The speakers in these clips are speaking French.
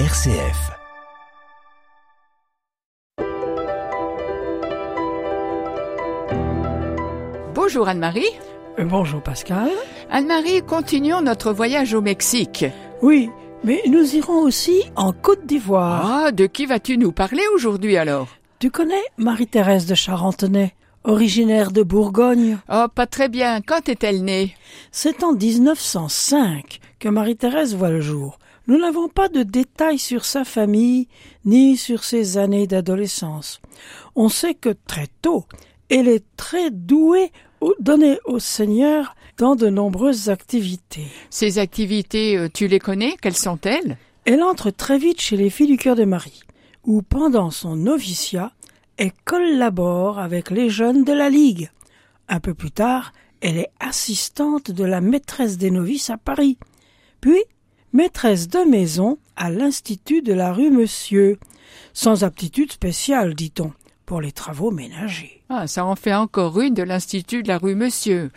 RCF. Bonjour Anne-Marie. Euh, bonjour Pascal. Anne-Marie, continuons notre voyage au Mexique. Oui, mais nous irons aussi en Côte d'Ivoire. Ah, de qui vas-tu nous parler aujourd'hui alors? Tu connais Marie-Thérèse de Charentenay, originaire de Bourgogne? Oh, pas très bien. Quand est-elle née? C'est en 1905 que Marie-Thérèse voit le jour. Nous n'avons pas de détails sur sa famille ni sur ses années d'adolescence. On sait que très tôt, elle est très douée ou donnée au Seigneur dans de nombreuses activités. Ces activités, euh, tu les connais? Quelles sont-elles? Elle entre très vite chez les filles du cœur de Marie, où pendant son noviciat, elle collabore avec les jeunes de la Ligue. Un peu plus tard, elle est assistante de la maîtresse des novices à Paris. Puis, maîtresse de maison à l'Institut de la rue Monsieur, sans aptitude spéciale, dit-on, pour les travaux ménagers. Ah, ça en fait encore une de l'Institut de la rue Monsieur.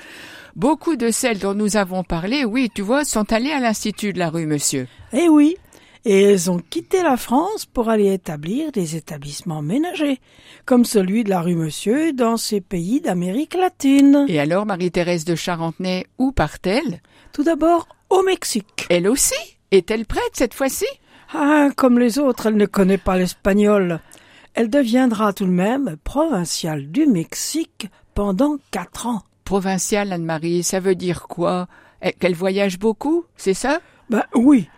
Beaucoup de celles dont nous avons parlé, oui, tu vois, sont allées à l'Institut de la rue Monsieur. Eh oui, et elles ont quitté la France pour aller établir des établissements ménagers, comme celui de la rue Monsieur dans ces pays d'Amérique latine. Et alors, Marie-Thérèse de Charentenay, où part-elle? Tout d'abord au Mexique. Elle aussi Est-elle prête cette fois-ci? Ah, comme les autres, elle ne connaît pas l'espagnol. Elle deviendra tout de même provinciale du Mexique pendant quatre ans. Provinciale, Anne-Marie, ça veut dire quoi? Eh, Qu'elle voyage beaucoup, c'est ça? Ben oui,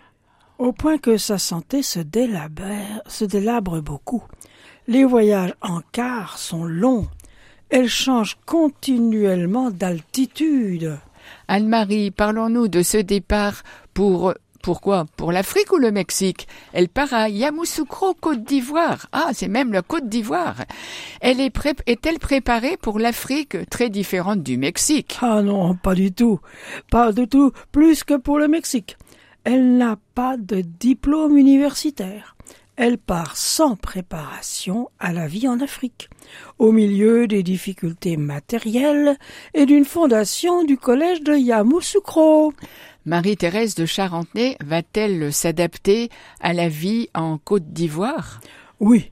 au point que sa santé se délabre, se délabre beaucoup. Les voyages en car sont longs. Elle change continuellement d'altitude. Anne-Marie, parlons-nous de ce départ pour pourquoi? Pour l'Afrique ou le Mexique? Elle part à Yamoussoukro, Côte d'Ivoire. Ah, c'est même la Côte d'Ivoire. Elle est, pré- est-elle préparée pour l'Afrique très différente du Mexique? Ah non, pas du tout. Pas du tout, plus que pour le Mexique. Elle n'a pas de diplôme universitaire. Elle part sans préparation à la vie en Afrique, au milieu des difficultés matérielles et d'une fondation du collège de Yamoussoukro. Marie-Thérèse de Charentenay va-t-elle s'adapter à la vie en Côte d'Ivoire? Oui,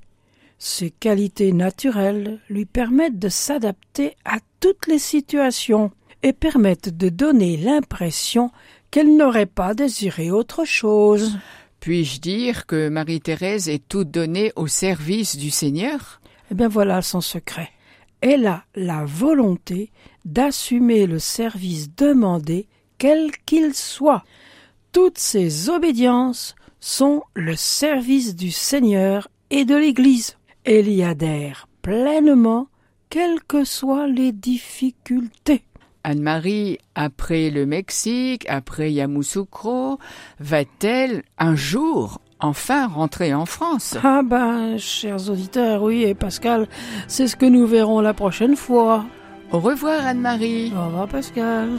ses qualités naturelles lui permettent de s'adapter à toutes les situations et permettent de donner l'impression qu'elle n'aurait pas désiré autre chose. Puis-je dire que Marie-Thérèse est toute donnée au service du Seigneur? Eh bien voilà son secret. Elle a la volonté d'assumer le service demandé, quel qu'il soit. Toutes ses obédiences sont le service du Seigneur et de l'Église. Elle y adhère pleinement, quelles que soient les difficultés. Anne-Marie, après le Mexique, après Yamoussoukro, va-t-elle un jour enfin rentrer en France? Ah ben, chers auditeurs, oui, et Pascal, c'est ce que nous verrons la prochaine fois. Au revoir Anne-Marie. Au revoir Pascal.